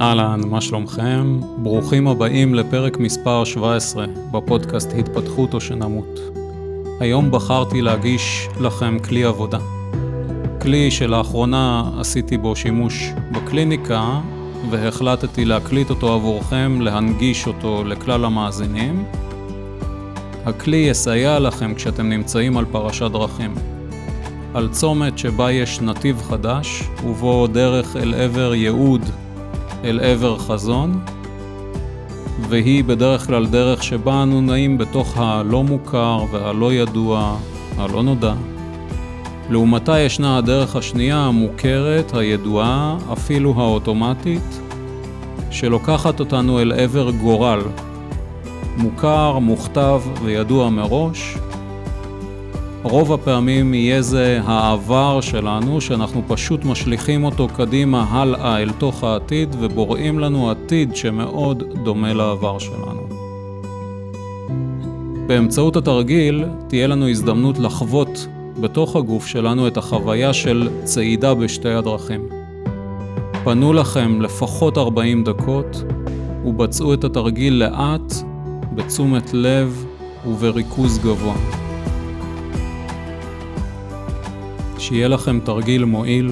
אהלן, מה שלומכם? ברוכים הבאים לפרק מספר 17 בפודקאסט התפתחות או שנמות. היום בחרתי להגיש לכם כלי עבודה. כלי שלאחרונה עשיתי בו שימוש בקליניקה והחלטתי להקליט אותו עבורכם, להנגיש אותו לכלל המאזינים. הכלי יסייע לכם כשאתם נמצאים על פרשת דרכים. על צומת שבה יש נתיב חדש, ובו דרך אל עבר ייעוד אל עבר חזון, והיא בדרך כלל דרך שבה אנו נעים בתוך הלא מוכר והלא ידוע, הלא נודע. לעומתה ישנה הדרך השנייה המוכרת, הידועה, אפילו האוטומטית, שלוקחת אותנו אל עבר גורל, מוכר, מוכתב וידוע מראש, רוב הפעמים יהיה זה העבר שלנו, שאנחנו פשוט משליכים אותו קדימה הלאה אל תוך העתיד ובוראים לנו עתיד שמאוד דומה לעבר שלנו. באמצעות התרגיל תהיה לנו הזדמנות לחוות בתוך הגוף שלנו את החוויה של צעידה בשתי הדרכים. פנו לכם לפחות 40 דקות ובצעו את התרגיל לאט, בתשומת לב ובריכוז גבוה. שיהיה לכם תרגיל מועיל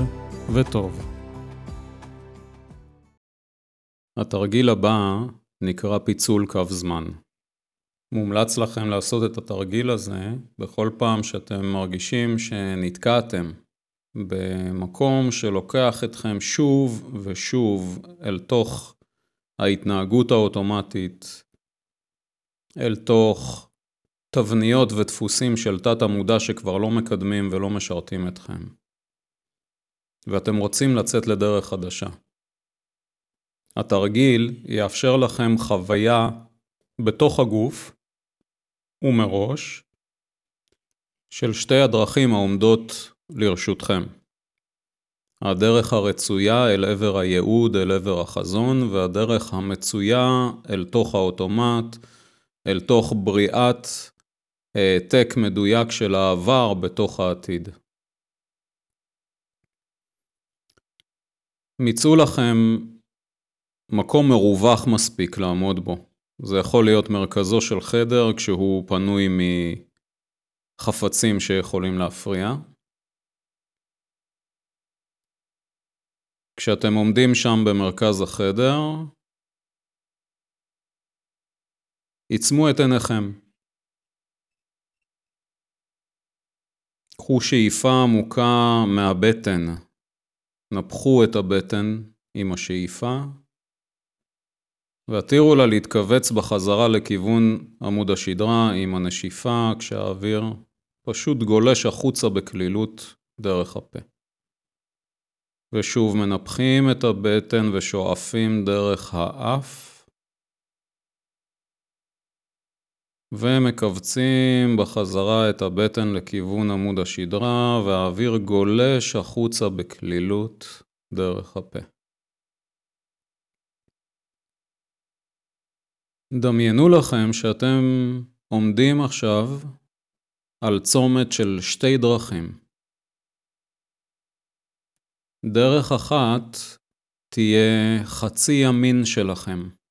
וטוב. התרגיל הבא נקרא פיצול קו זמן. מומלץ לכם לעשות את התרגיל הזה בכל פעם שאתם מרגישים שנתקעתם במקום שלוקח אתכם שוב ושוב אל תוך ההתנהגות האוטומטית, אל תוך תבניות ודפוסים של תת המודע שכבר לא מקדמים ולא משרתים אתכם. ואתם רוצים לצאת לדרך חדשה. התרגיל יאפשר לכם חוויה בתוך הגוף ומראש של שתי הדרכים העומדות לרשותכם. הדרך הרצויה אל עבר הייעוד, אל עבר החזון, והדרך המצויה אל תוך האוטומט, אל תוך בריאת העתק מדויק של העבר בתוך העתיד. מיצאו לכם מקום מרווח מספיק לעמוד בו. זה יכול להיות מרכזו של חדר כשהוא פנוי מחפצים שיכולים להפריע. כשאתם עומדים שם במרכז החדר, עיצמו את עיניכם. קחו שאיפה עמוקה מהבטן, נפחו את הבטן עם השאיפה, והתירו לה להתכווץ בחזרה לכיוון עמוד השדרה עם הנשיפה כשהאוויר פשוט גולש החוצה בקלילות דרך הפה. ושוב מנפחים את הבטן ושואפים דרך האף. ומכווצים בחזרה את הבטן לכיוון עמוד השדרה, והאוויר גולש החוצה בקלילות דרך הפה. דמיינו לכם שאתם עומדים עכשיו על צומת של שתי דרכים. דרך אחת תהיה חצי ימין שלכם.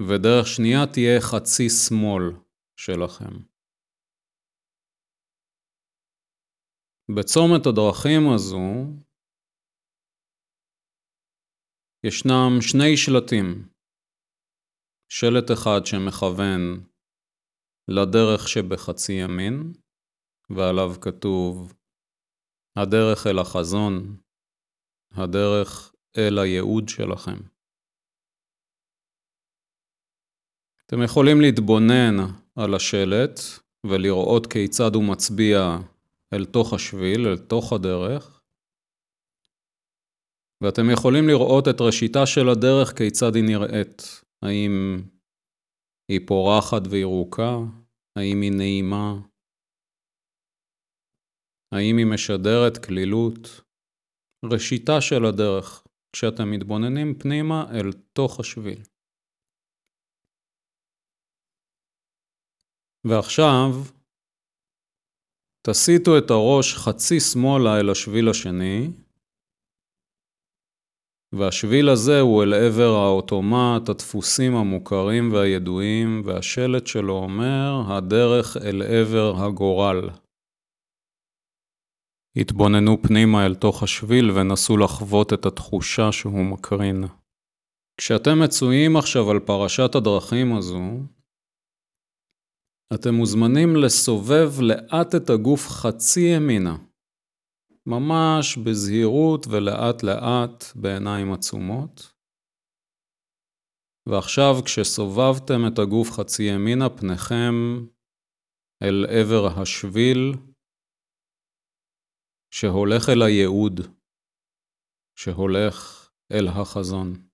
ודרך שנייה תהיה חצי שמאל שלכם. בצומת הדרכים הזו ישנם שני שלטים. שלט אחד שמכוון לדרך שבחצי ימין, ועליו כתוב הדרך אל החזון, הדרך אל הייעוד שלכם. אתם יכולים להתבונן על השלט ולראות כיצד הוא מצביע אל תוך השביל, אל תוך הדרך, ואתם יכולים לראות את ראשיתה של הדרך כיצד היא נראית. האם היא פורחת וירוקה? האם היא נעימה? האם היא משדרת כלילות? ראשיתה של הדרך, כשאתם מתבוננים פנימה אל תוך השביל. ועכשיו, תסיטו את הראש חצי שמאלה אל השביל השני, והשביל הזה הוא אל עבר האוטומט, הדפוסים המוכרים והידועים, והשלט שלו אומר, הדרך אל עבר הגורל. התבוננו פנימה אל תוך השביל ונסו לחוות את התחושה שהוא מקרין. כשאתם מצויים עכשיו על פרשת הדרכים הזו, אתם מוזמנים לסובב לאט את הגוף חצי ימינה, ממש בזהירות ולאט לאט בעיניים עצומות. ועכשיו כשסובבתם את הגוף חצי ימינה, פניכם אל עבר השביל שהולך אל הייעוד, שהולך אל החזון.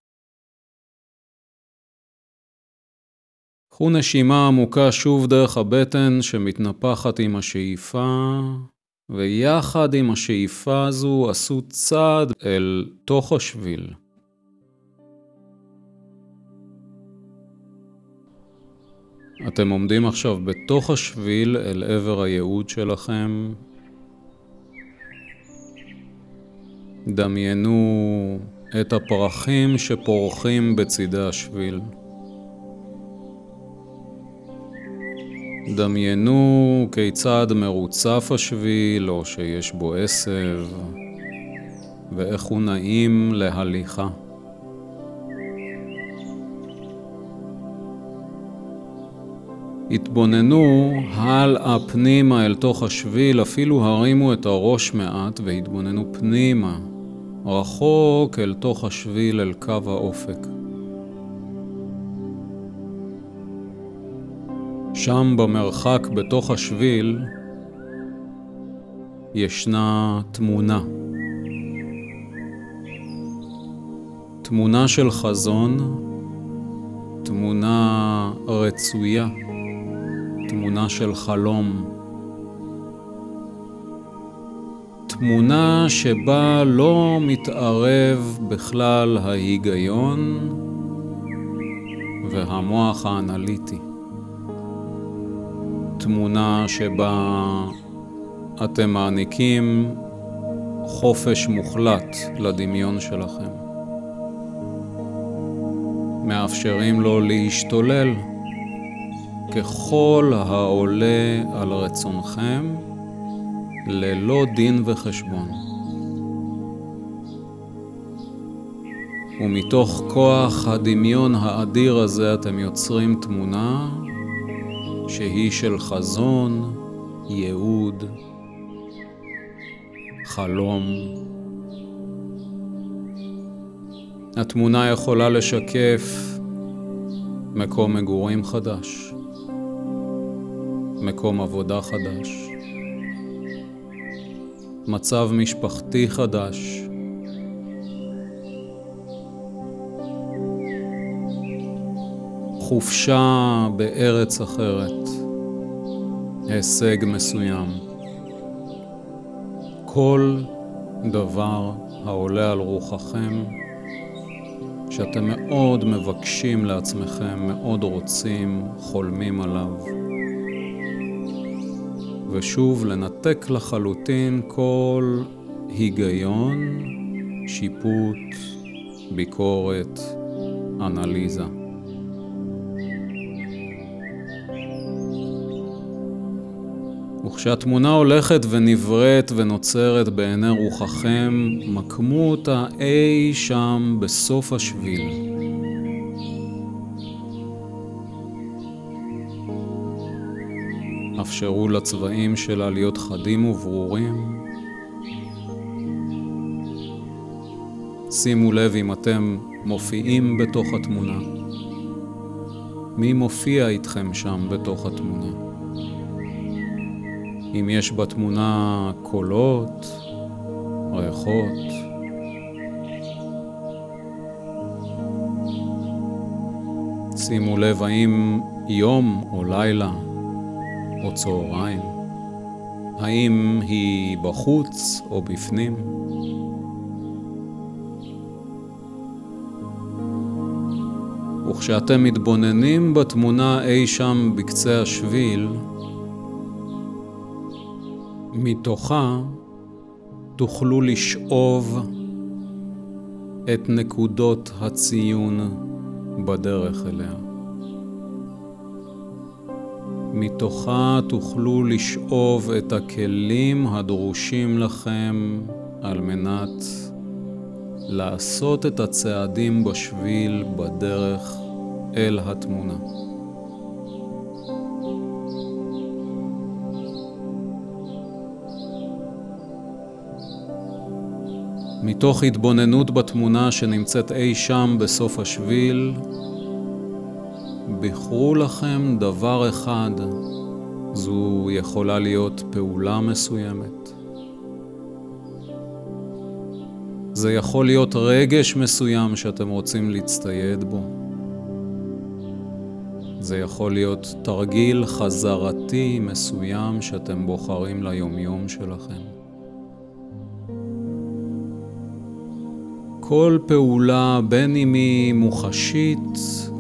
קחו נשימה עמוקה שוב דרך הבטן שמתנפחת עם השאיפה, ויחד עם השאיפה הזו עשו צעד אל תוך השביל. אתם עומדים עכשיו בתוך השביל אל עבר הייעוד שלכם. דמיינו את הפרחים שפורחים בצידי השביל. דמיינו כיצד מרוצף השביל או שיש בו עשב, ואיך הוא נעים להליכה. התבוננו הלאה פנימה אל תוך השביל, אפילו הרימו את הראש מעט והתבוננו פנימה, רחוק אל תוך השביל, אל קו האופק. שם במרחק בתוך השביל ישנה תמונה. תמונה של חזון, תמונה רצויה, תמונה של חלום. תמונה שבה לא מתערב בכלל ההיגיון והמוח האנליטי. תמונה שבה אתם מעניקים חופש מוחלט לדמיון שלכם. מאפשרים לו להשתולל ככל העולה על רצונכם ללא דין וחשבון. ומתוך כוח הדמיון האדיר הזה אתם יוצרים תמונה שהיא של חזון, ייעוד, חלום. התמונה יכולה לשקף מקום מגורים חדש, מקום עבודה חדש, מצב משפחתי חדש, חופשה בארץ אחרת, הישג מסוים. כל דבר העולה על רוחכם, שאתם מאוד מבקשים לעצמכם, מאוד רוצים, חולמים עליו. ושוב, לנתק לחלוטין כל היגיון, שיפוט, ביקורת, אנליזה. וכשהתמונה הולכת ונבראת ונוצרת בעיני רוחכם, מקמו אותה אי שם בסוף השביל. אפשרו לצבעים שלה להיות חדים וברורים. שימו לב אם אתם מופיעים בתוך התמונה. מי מופיע איתכם שם בתוך התמונה? אם יש בתמונה קולות, ריחות. שימו לב האם יום או לילה או צהריים, האם היא בחוץ או בפנים. וכשאתם מתבוננים בתמונה אי שם בקצה השביל, מתוכה תוכלו לשאוב את נקודות הציון בדרך אליה. מתוכה תוכלו לשאוב את הכלים הדרושים לכם על מנת לעשות את הצעדים בשביל בדרך אל התמונה. מתוך התבוננות בתמונה שנמצאת אי שם בסוף השביל, בחרו לכם דבר אחד, זו יכולה להיות פעולה מסוימת. זה יכול להיות רגש מסוים שאתם רוצים להצטייד בו. זה יכול להיות תרגיל חזרתי מסוים שאתם בוחרים ליומיום שלכם. כל פעולה, בין אם היא מוחשית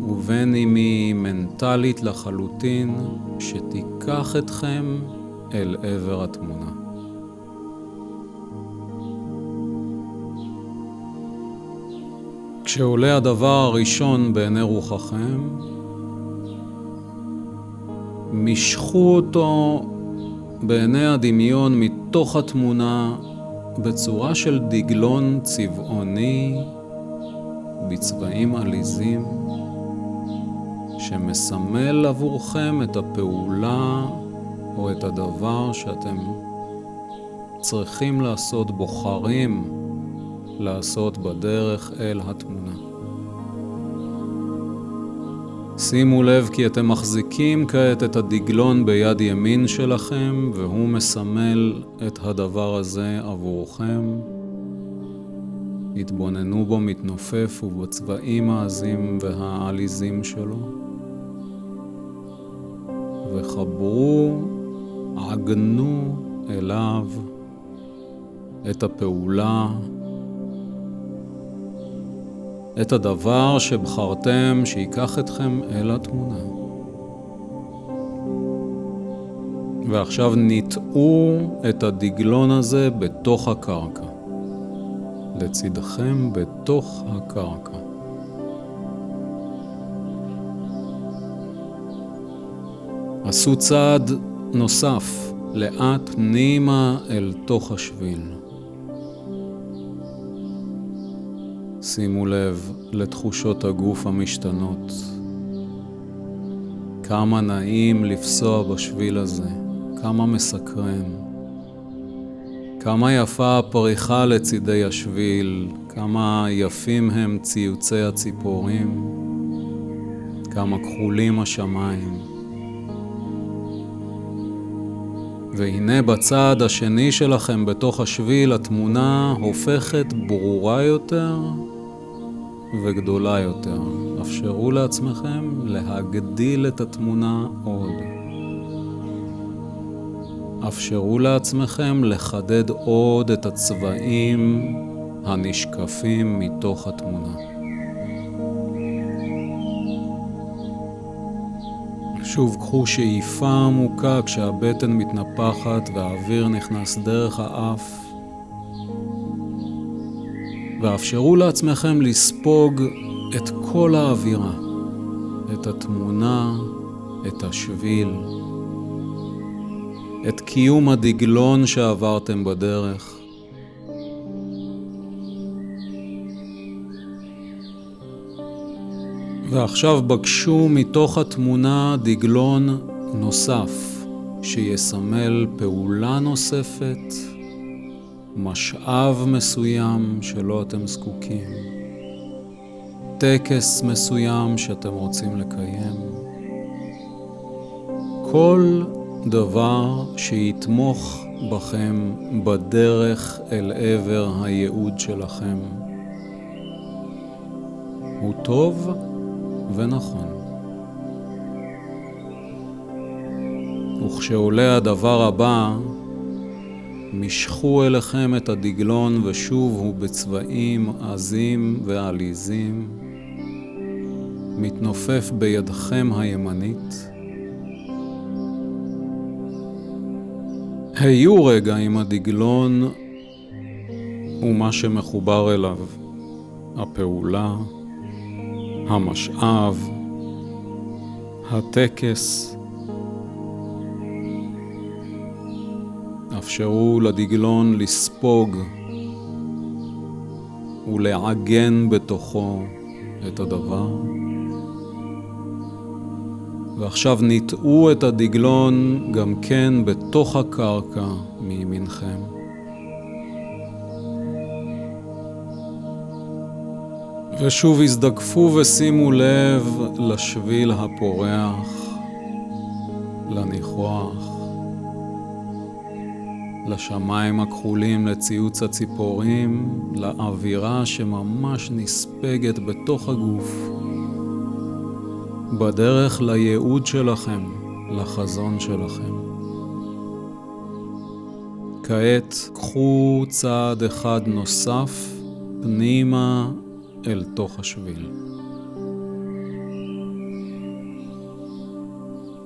ובין אם היא מנטלית לחלוטין, שתיקח אתכם אל עבר התמונה. כשעולה הדבר הראשון בעיני רוחכם, משכו אותו בעיני הדמיון מתוך התמונה בצורה של דגלון צבעוני בצבעים עליזים שמסמל עבורכם את הפעולה או את הדבר שאתם צריכים לעשות, בוחרים לעשות בדרך אל התמונה. שימו לב כי אתם מחזיקים כעת את הדגלון ביד ימין שלכם והוא מסמל את הדבר הזה עבורכם. התבוננו בו מתנופף ובצבעים העזים והעליזים שלו. וחברו, עגנו אליו את הפעולה את הדבר שבחרתם שיקח אתכם אל התמונה. ועכשיו ניטעו את הדגלון הזה בתוך הקרקע. לצדכם בתוך הקרקע. עשו צעד נוסף, לאט פנימה אל תוך השביל. שימו לב לתחושות הגוף המשתנות. כמה נעים לפסוע בשביל הזה, כמה מסקרן. כמה יפה הפריחה לצידי השביל, כמה יפים הם ציוצי הציפורים, כמה כחולים השמיים. והנה בצד השני שלכם בתוך השביל התמונה הופכת ברורה יותר וגדולה יותר. אפשרו לעצמכם להגדיל את התמונה עוד. אפשרו לעצמכם לחדד עוד את הצבעים הנשקפים מתוך התמונה. שוב קחו שאיפה עמוקה כשהבטן מתנפחת והאוויר נכנס דרך האף ואפשרו לעצמכם לספוג את כל האווירה, את התמונה, את השביל, את קיום הדגלון שעברתם בדרך. ועכשיו בקשו מתוך התמונה דגלון נוסף שיסמל פעולה נוספת משאב מסוים שלו אתם זקוקים, טקס מסוים שאתם רוצים לקיים, כל דבר שיתמוך בכם בדרך אל עבר הייעוד שלכם. הוא טוב ונכון. וכשעולה הדבר הבא, משכו אליכם את הדגלון ושוב הוא בצבעים עזים ועליזים, מתנופף בידכם הימנית. היו רגע עם הדגלון ומה שמחובר אליו. הפעולה, המשאב, הטקס. אפשרו לדגלון לספוג ולעגן בתוכו את הדבר. ועכשיו ניטעו את הדגלון גם כן בתוך הקרקע מימינכם. ושוב הזדקפו ושימו לב לשביל הפורח, לניחוח, לשמיים הכחולים, לציוץ הציפורים, לאווירה שממש נספגת בתוך הגוף, בדרך לייעוד שלכם, לחזון שלכם. כעת קחו צעד אחד נוסף פנימה אל תוך השביל.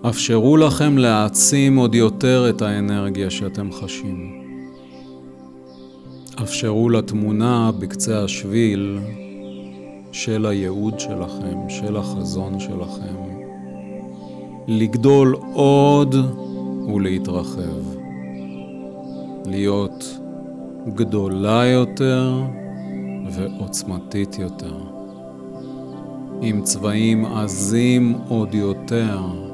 אפשרו לכם להעצים עוד יותר את האנרגיה שאתם חשים. אפשרו לתמונה בקצה השביל של הייעוד שלכם, של החזון שלכם, לגדול עוד ולהתרחב, להיות גדולה יותר ועוצמתית יותר, עם צבעים עזים עוד יותר,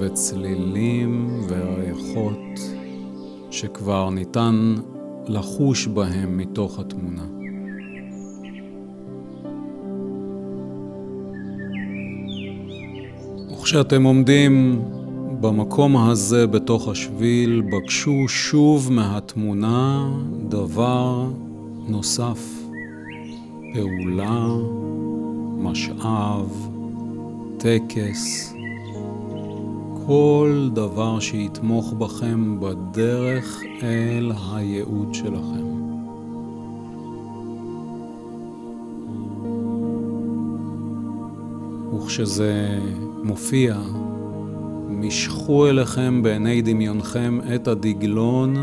וצלילים וריחות שכבר ניתן לחוש בהם מתוך התמונה. וכשאתם עומדים במקום הזה בתוך השביל, בקשו שוב מהתמונה דבר נוסף, פעולה, משאב, טקס, כל דבר שיתמוך בכם בדרך אל הייעוד שלכם. וכשזה מופיע, משכו אליכם בעיני דמיונכם את הדגלון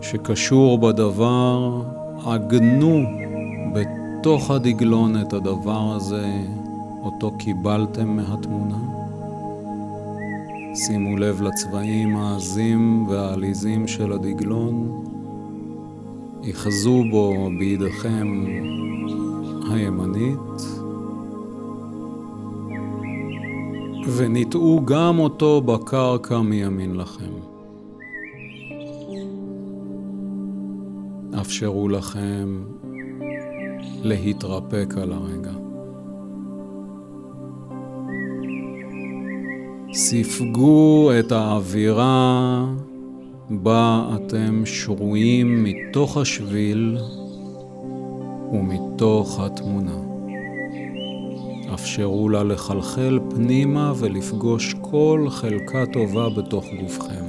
שקשור בדבר, עגנו בתוך הדגלון את הדבר הזה, אותו קיבלתם מהתמונה. שימו לב לצבעים העזים והעליזים של הדגלון, יחזו בו בידכם הימנית, וניטעו גם אותו בקרקע מימין לכם. אפשרו לכם להתרפק על הרגע. ספגו את האווירה בה אתם שרויים מתוך השביל ומתוך התמונה. אפשרו לה לחלחל פנימה ולפגוש כל חלקה טובה בתוך גופכם.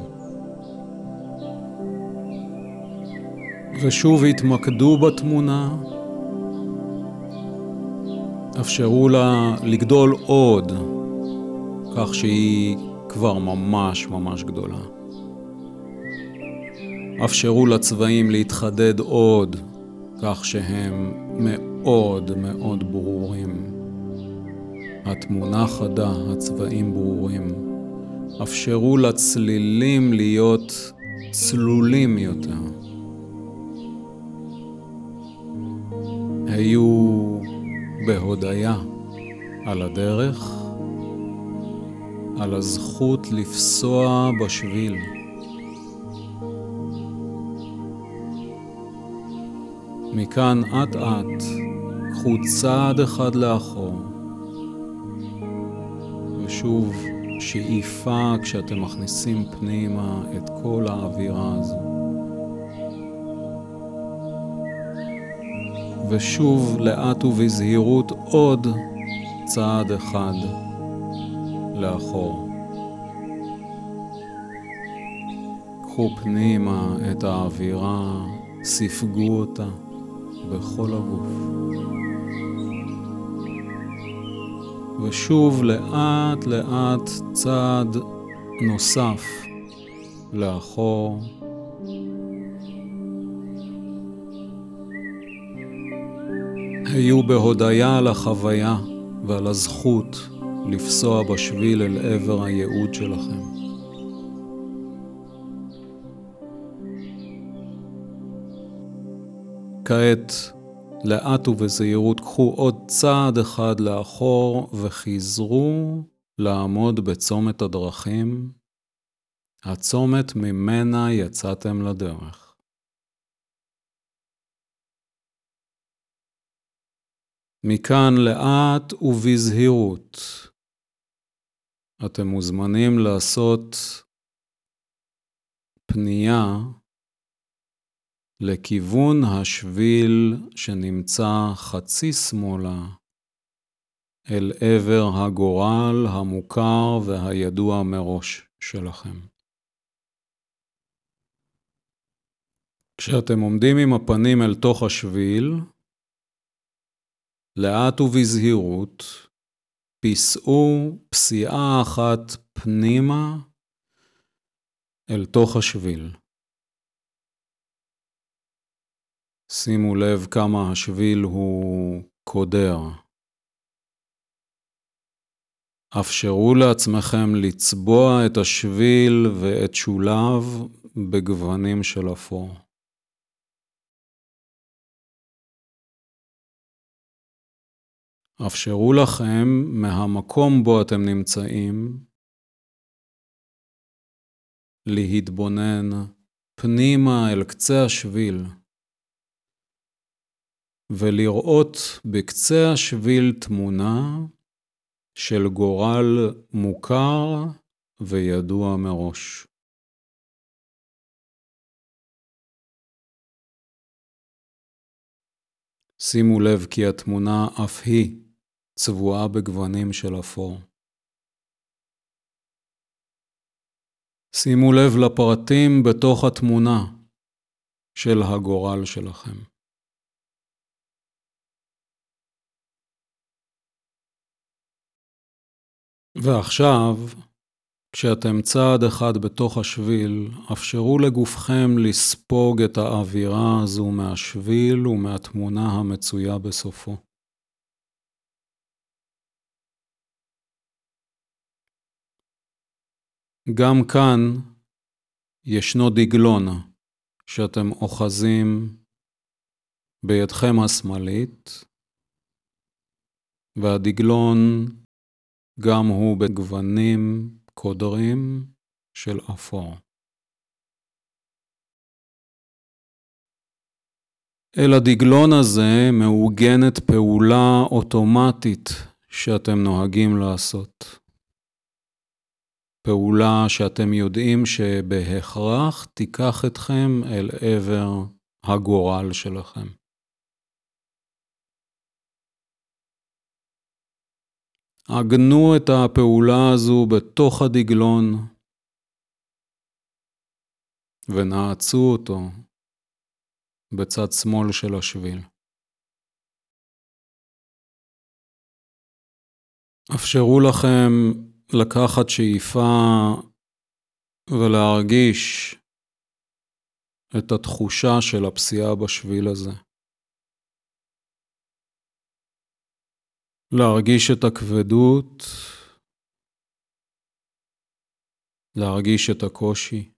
ושוב התמקדו בתמונה, אפשרו לה לגדול עוד, כך שהיא כבר ממש ממש גדולה. אפשרו לצבעים להתחדד עוד, כך שהם מאוד מאוד ברורים. התמונה חדה, הצבעים ברורים. אפשרו לצלילים להיות צלולים יותר. היו בהודיה על הדרך, על הזכות לפסוע בשביל. מכאן אט אט קחו צעד אחד לאחור, ושוב שאיפה כשאתם מכניסים פנימה את כל האווירה הזו. ושוב לאט ובזהירות עוד צעד אחד לאחור. קחו פנימה את האווירה, ספגו אותה בכל הגוף. ושוב לאט לאט צעד נוסף לאחור. היו בהודיה על החוויה ועל הזכות לפסוע בשביל אל עבר הייעוד שלכם. כעת, לאט ובזהירות קחו עוד צעד אחד לאחור וחיזרו לעמוד בצומת הדרכים, הצומת ממנה יצאתם לדרך. מכאן לאט ובזהירות אתם מוזמנים לעשות פנייה לכיוון השביל שנמצא חצי שמאלה אל עבר הגורל המוכר והידוע מראש שלכם. כשאתם עומדים עם הפנים אל תוך השביל, לאט ובזהירות, פיסעו פסיעה אחת פנימה אל תוך השביל. שימו לב כמה השביל הוא קודר. אפשרו לעצמכם לצבוע את השביל ואת שוליו בגוונים של אפור. אפשרו לכם מהמקום בו אתם נמצאים להתבונן פנימה אל קצה השביל ולראות בקצה השביל תמונה של גורל מוכר וידוע מראש. שימו לב כי התמונה אף היא צבועה בגוונים של אפור. שימו לב לפרטים בתוך התמונה של הגורל שלכם. ועכשיו, כשאתם צעד אחד בתוך השביל, אפשרו לגופכם לספוג את האווירה הזו מהשביל ומהתמונה המצויה בסופו. גם כאן ישנו דגלון שאתם אוחזים בידכם השמאלית, והדגלון גם הוא בגוונים קודרים של אפור. אל הדגלון הזה מעוגנת פעולה אוטומטית שאתם נוהגים לעשות. פעולה שאתם יודעים שבהכרח תיקח אתכם אל עבר הגורל שלכם. עגנו את הפעולה הזו בתוך הדגלון ונעצו אותו בצד שמאל של השביל. אפשרו לכם לקחת שאיפה ולהרגיש את התחושה של הפסיעה בשביל הזה. להרגיש את הכבדות, להרגיש את הקושי.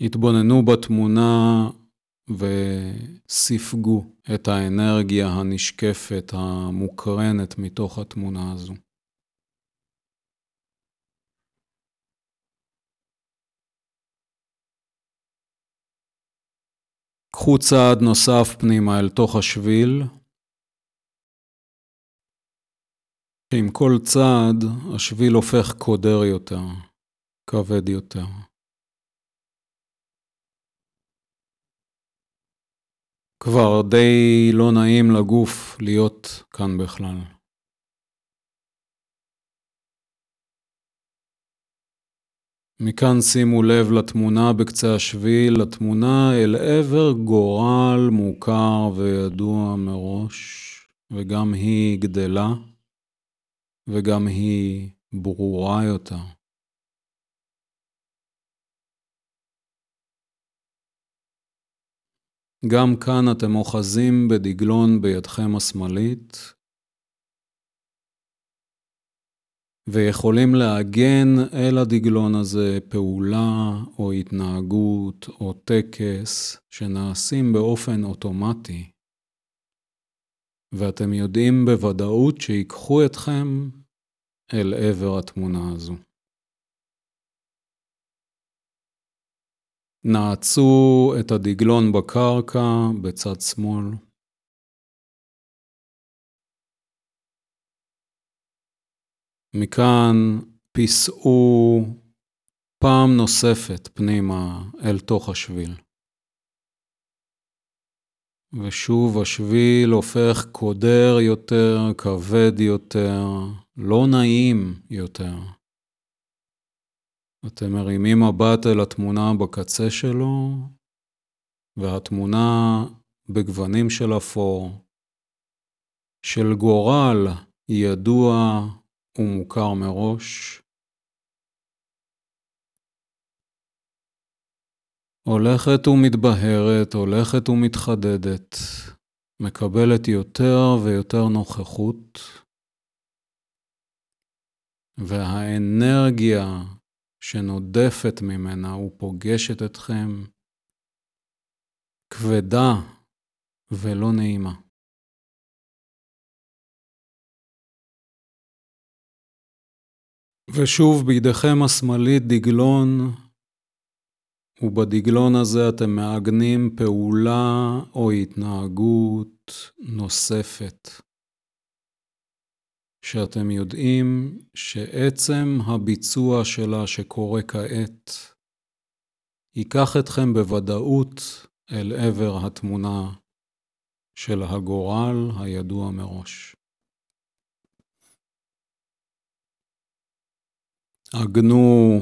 התבוננו בתמונה וספגו את האנרגיה הנשקפת, המוקרנת מתוך התמונה הזו. קחו צעד נוסף פנימה אל תוך השביל, שעם כל צעד השביל הופך קודר יותר, כבד יותר. כבר די לא נעים לגוף להיות כאן בכלל. מכאן שימו לב לתמונה בקצה השביל, לתמונה אל עבר גורל מוכר וידוע מראש, וגם היא גדלה, וגם היא ברורה יותר. גם כאן אתם אוחזים בדגלון בידכם השמאלית, ויכולים לעגן אל הדגלון הזה פעולה או התנהגות או טקס שנעשים באופן אוטומטי, ואתם יודעים בוודאות שיקחו אתכם אל עבר התמונה הזו. נעצו את הדגלון בקרקע בצד שמאל. מכאן פיסעו פעם נוספת פנימה אל תוך השביל. ושוב השביל הופך קודר יותר, כבד יותר, לא נעים יותר. אתם מרימים מבט אל התמונה בקצה שלו, והתמונה בגוונים של אפור, של גורל ידוע ומוכר מראש, הולכת ומתבהרת, הולכת ומתחדדת, מקבלת יותר ויותר נוכחות, והאנרגיה שנודפת ממנה ופוגשת אתכם כבדה ולא נעימה. ושוב בידיכם השמאלית דגלון, ובדגלון הזה אתם מעגנים פעולה או התנהגות נוספת, שאתם יודעים שעצם הביצוע שלה שקורה כעת, ייקח אתכם בוודאות אל עבר התמונה של הגורל הידוע מראש. עגנו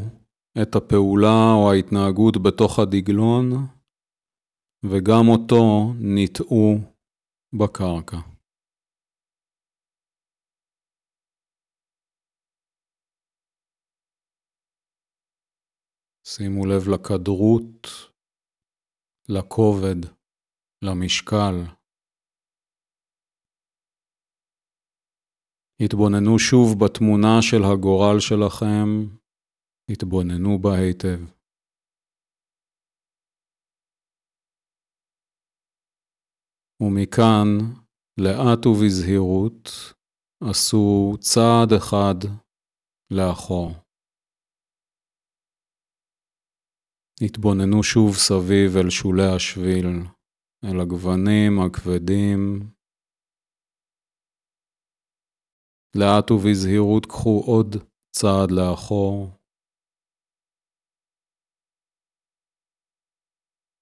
את הפעולה או ההתנהגות בתוך הדגלון, וגם אותו ניטעו בקרקע. שימו לב לכדרות, לכובד, למשקל. התבוננו שוב בתמונה של הגורל שלכם, התבוננו בה היטב. ומכאן, לאט ובזהירות, עשו צעד אחד לאחור. התבוננו שוב סביב אל שולי השביל, אל הגוונים הכבדים לאט ובזהירות קחו עוד צעד לאחור.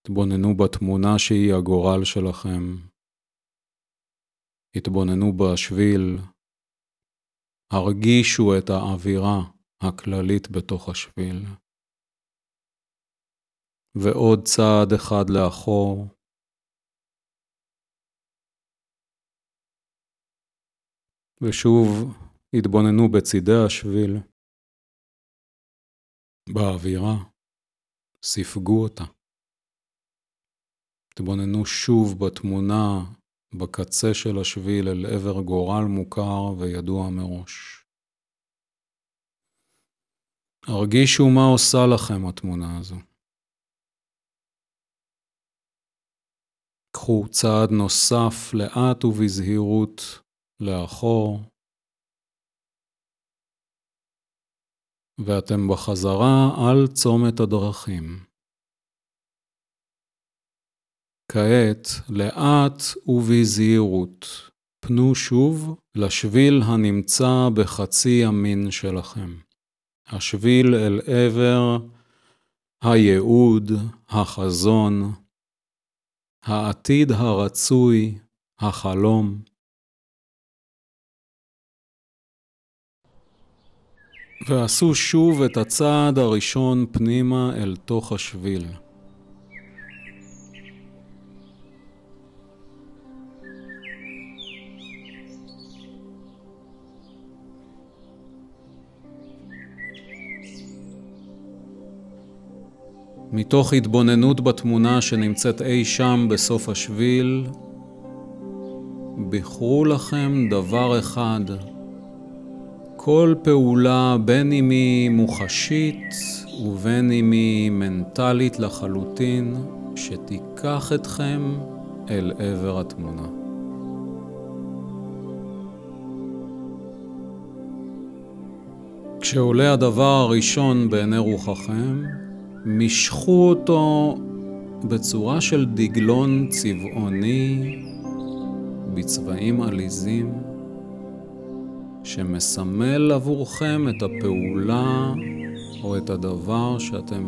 התבוננו בתמונה שהיא הגורל שלכם. התבוננו בשביל. הרגישו את האווירה הכללית בתוך השביל. ועוד צעד אחד לאחור. ושוב התבוננו בצידי השביל, באווירה, ספגו אותה. התבוננו שוב בתמונה בקצה של השביל אל עבר גורל מוכר וידוע מראש. הרגישו מה עושה לכם התמונה הזו. קחו צעד נוסף לאט ובזהירות לאחור, ואתם בחזרה על צומת הדרכים. כעת, לאט ובזהירות, פנו שוב לשביל הנמצא בחצי ימין שלכם. השביל אל עבר הייעוד, החזון, העתיד הרצוי, החלום. ועשו שוב את הצעד הראשון פנימה אל תוך השביל. מתוך התבוננות בתמונה שנמצאת אי שם בסוף השביל, בחרו לכם דבר אחד, כל פעולה בין אם היא מוחשית ובין אם היא מנטלית לחלוטין, שתיקח אתכם אל עבר התמונה. כשעולה הדבר הראשון בעיני רוחכם, משכו אותו בצורה של דגלון צבעוני בצבעים עליזים, שמסמל עבורכם את הפעולה או את הדבר שאתם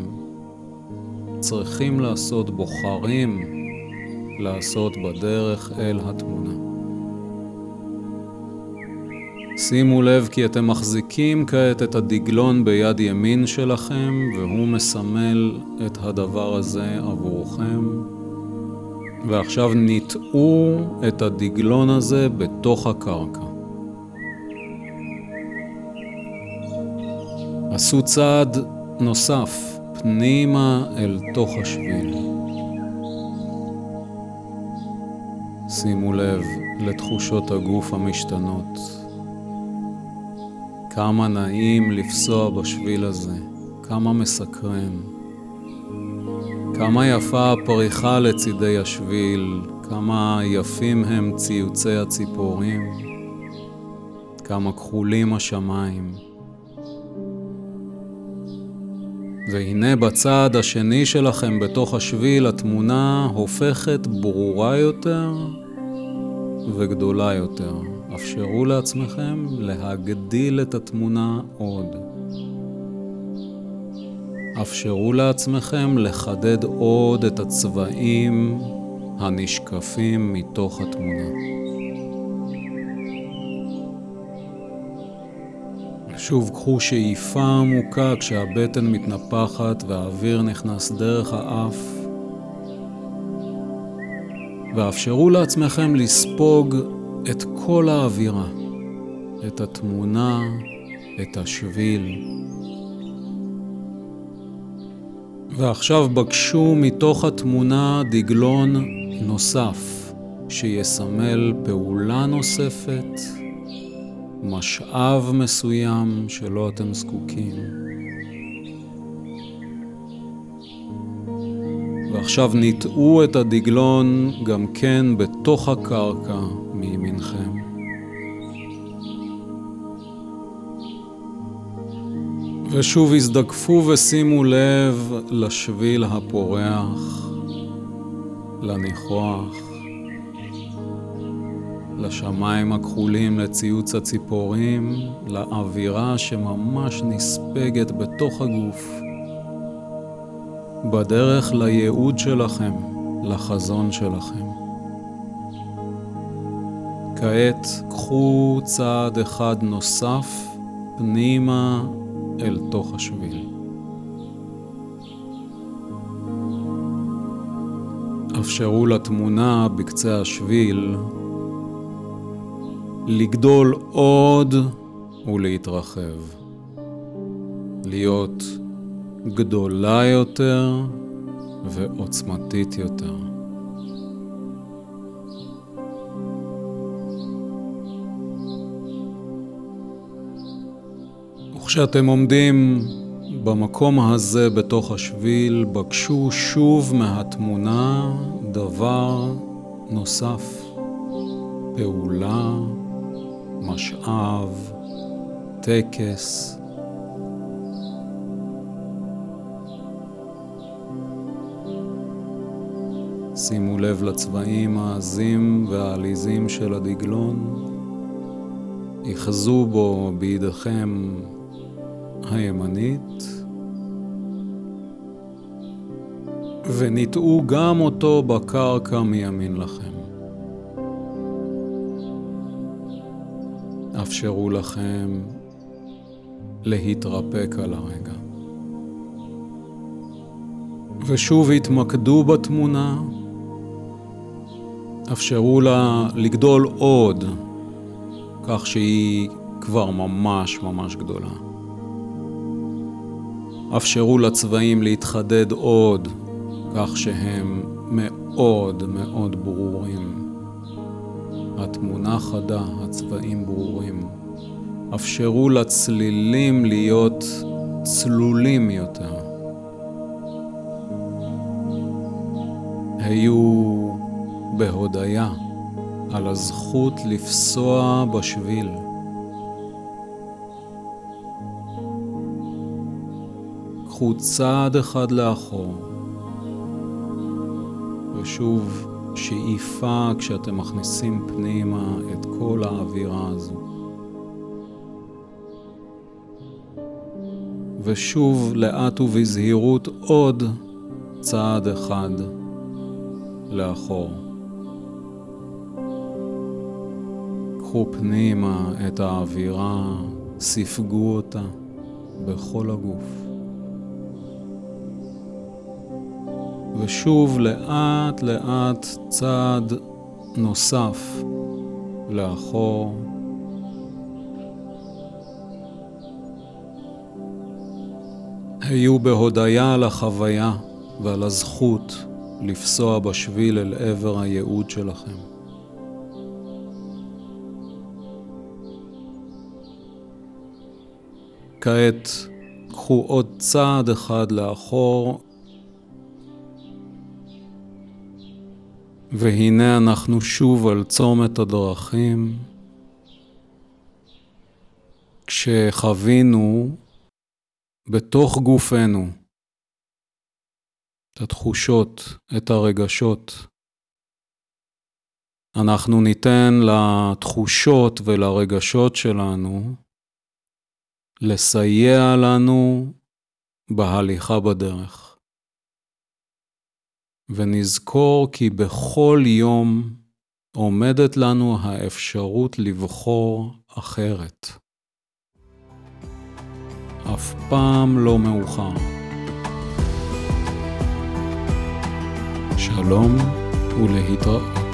צריכים לעשות, בוחרים לעשות בדרך אל התמונה. שימו לב כי אתם מחזיקים כעת את הדגלון ביד ימין שלכם, והוא מסמל את הדבר הזה עבורכם. ועכשיו ניטעו את הדגלון הזה בתוך הקרקע. עשו צעד נוסף פנימה אל תוך השביל. שימו לב לתחושות הגוף המשתנות. כמה נעים לפסוע בשביל הזה, כמה מסקרן. כמה יפה הפריחה לצידי השביל, כמה יפים הם ציוצי הציפורים, כמה כחולים השמיים. והנה בצד השני שלכם בתוך השביל התמונה הופכת ברורה יותר וגדולה יותר. אפשרו לעצמכם להגדיל את התמונה עוד. אפשרו לעצמכם לחדד עוד את הצבעים הנשקפים מתוך התמונה. שוב קחו שאיפה עמוקה כשהבטן מתנפחת והאוויר נכנס דרך האף ואפשרו לעצמכם לספוג את כל האווירה, את התמונה, את השביל. ועכשיו בקשו מתוך התמונה דגלון נוסף שיסמל פעולה נוספת, משאב מסוים שלו אתם זקוקים. ועכשיו ניטעו את הדגלון גם כן בתוך הקרקע מימינכם. ושוב הזדקפו ושימו לב לשביל הפורח, לניחוח, לשמיים הכחולים, לציוץ הציפורים, לאווירה שממש נספגת בתוך הגוף. בדרך לייעוד שלכם, לחזון שלכם. כעת קחו צעד אחד נוסף פנימה אל תוך השביל. אפשרו לתמונה בקצה השביל לגדול עוד ולהתרחב, להיות גדולה יותר ועוצמתית יותר. וכשאתם עומדים במקום הזה בתוך השביל, בקשו שוב מהתמונה דבר נוסף, פעולה, משאב, טקס, שימו לב לצבעים העזים והעליזים של הדגלון. יחזו בו בידיכם הימנית, וניטעו גם אותו בקרקע מימין לכם. אפשרו לכם להתרפק על הרגע. ושוב התמקדו בתמונה אפשרו לה לגדול עוד, כך שהיא כבר ממש ממש גדולה. אפשרו לצבעים להתחדד עוד, כך שהם מאוד מאוד ברורים. התמונה חדה, הצבעים ברורים. אפשרו לצלילים להיות צלולים יותר. היו בהודיה על הזכות לפסוע בשביל. קחו צעד אחד לאחור, ושוב שאיפה כשאתם מכניסים פנימה את כל האווירה הזו. ושוב לאט ובזהירות עוד צעד אחד לאחור. קחו פנימה את האווירה, ספגו אותה בכל הגוף. ושוב לאט לאט צעד נוסף לאחור. היו בהודיה על החוויה ועל הזכות לפסוע בשביל אל עבר הייעוד שלכם. כעת קחו עוד צעד אחד לאחור והנה אנחנו שוב על צומת הדרכים, כשחווינו בתוך גופנו את התחושות, את הרגשות. אנחנו ניתן לתחושות ולרגשות שלנו לסייע לנו בהליכה בדרך. ונזכור כי בכל יום עומדת לנו האפשרות לבחור אחרת. אף פעם לא מאוחר. שלום ולהתראות.